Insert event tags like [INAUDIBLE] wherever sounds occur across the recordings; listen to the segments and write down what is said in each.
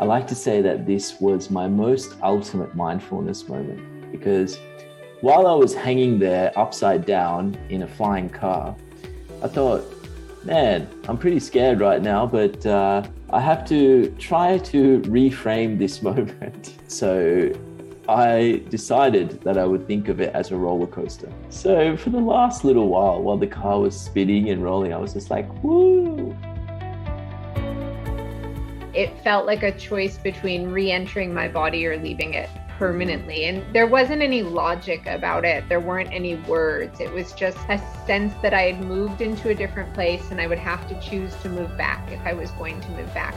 I like to say that this was my most ultimate mindfulness moment because while I was hanging there upside down in a flying car, I thought, man, I'm pretty scared right now, but uh, I have to try to reframe this [LAUGHS] moment. So I decided that I would think of it as a roller coaster. So for the last little while, while the car was spinning and rolling, I was just like, woo. It felt like a choice between re entering my body or leaving it permanently. And there wasn't any logic about it, there weren't any words. It was just a sense that I had moved into a different place and I would have to choose to move back if I was going to move back.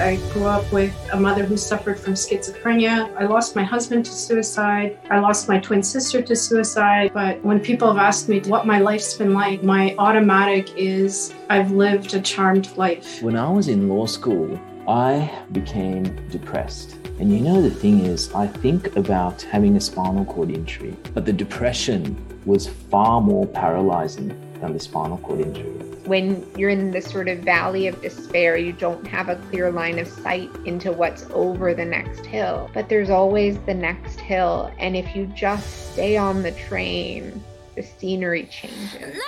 I grew up with a mother who suffered from schizophrenia. I lost my husband to suicide. I lost my twin sister to suicide. But when people have asked me what my life's been like, my automatic is I've lived a charmed life. When I was in law school, I became depressed. And you know, the thing is, I think about having a spinal cord injury, but the depression was far more paralyzing than the spinal cord injury. When you're in this sort of valley of despair, you don't have a clear line of sight into what's over the next hill. But there's always the next hill. And if you just stay on the train, the scenery changes.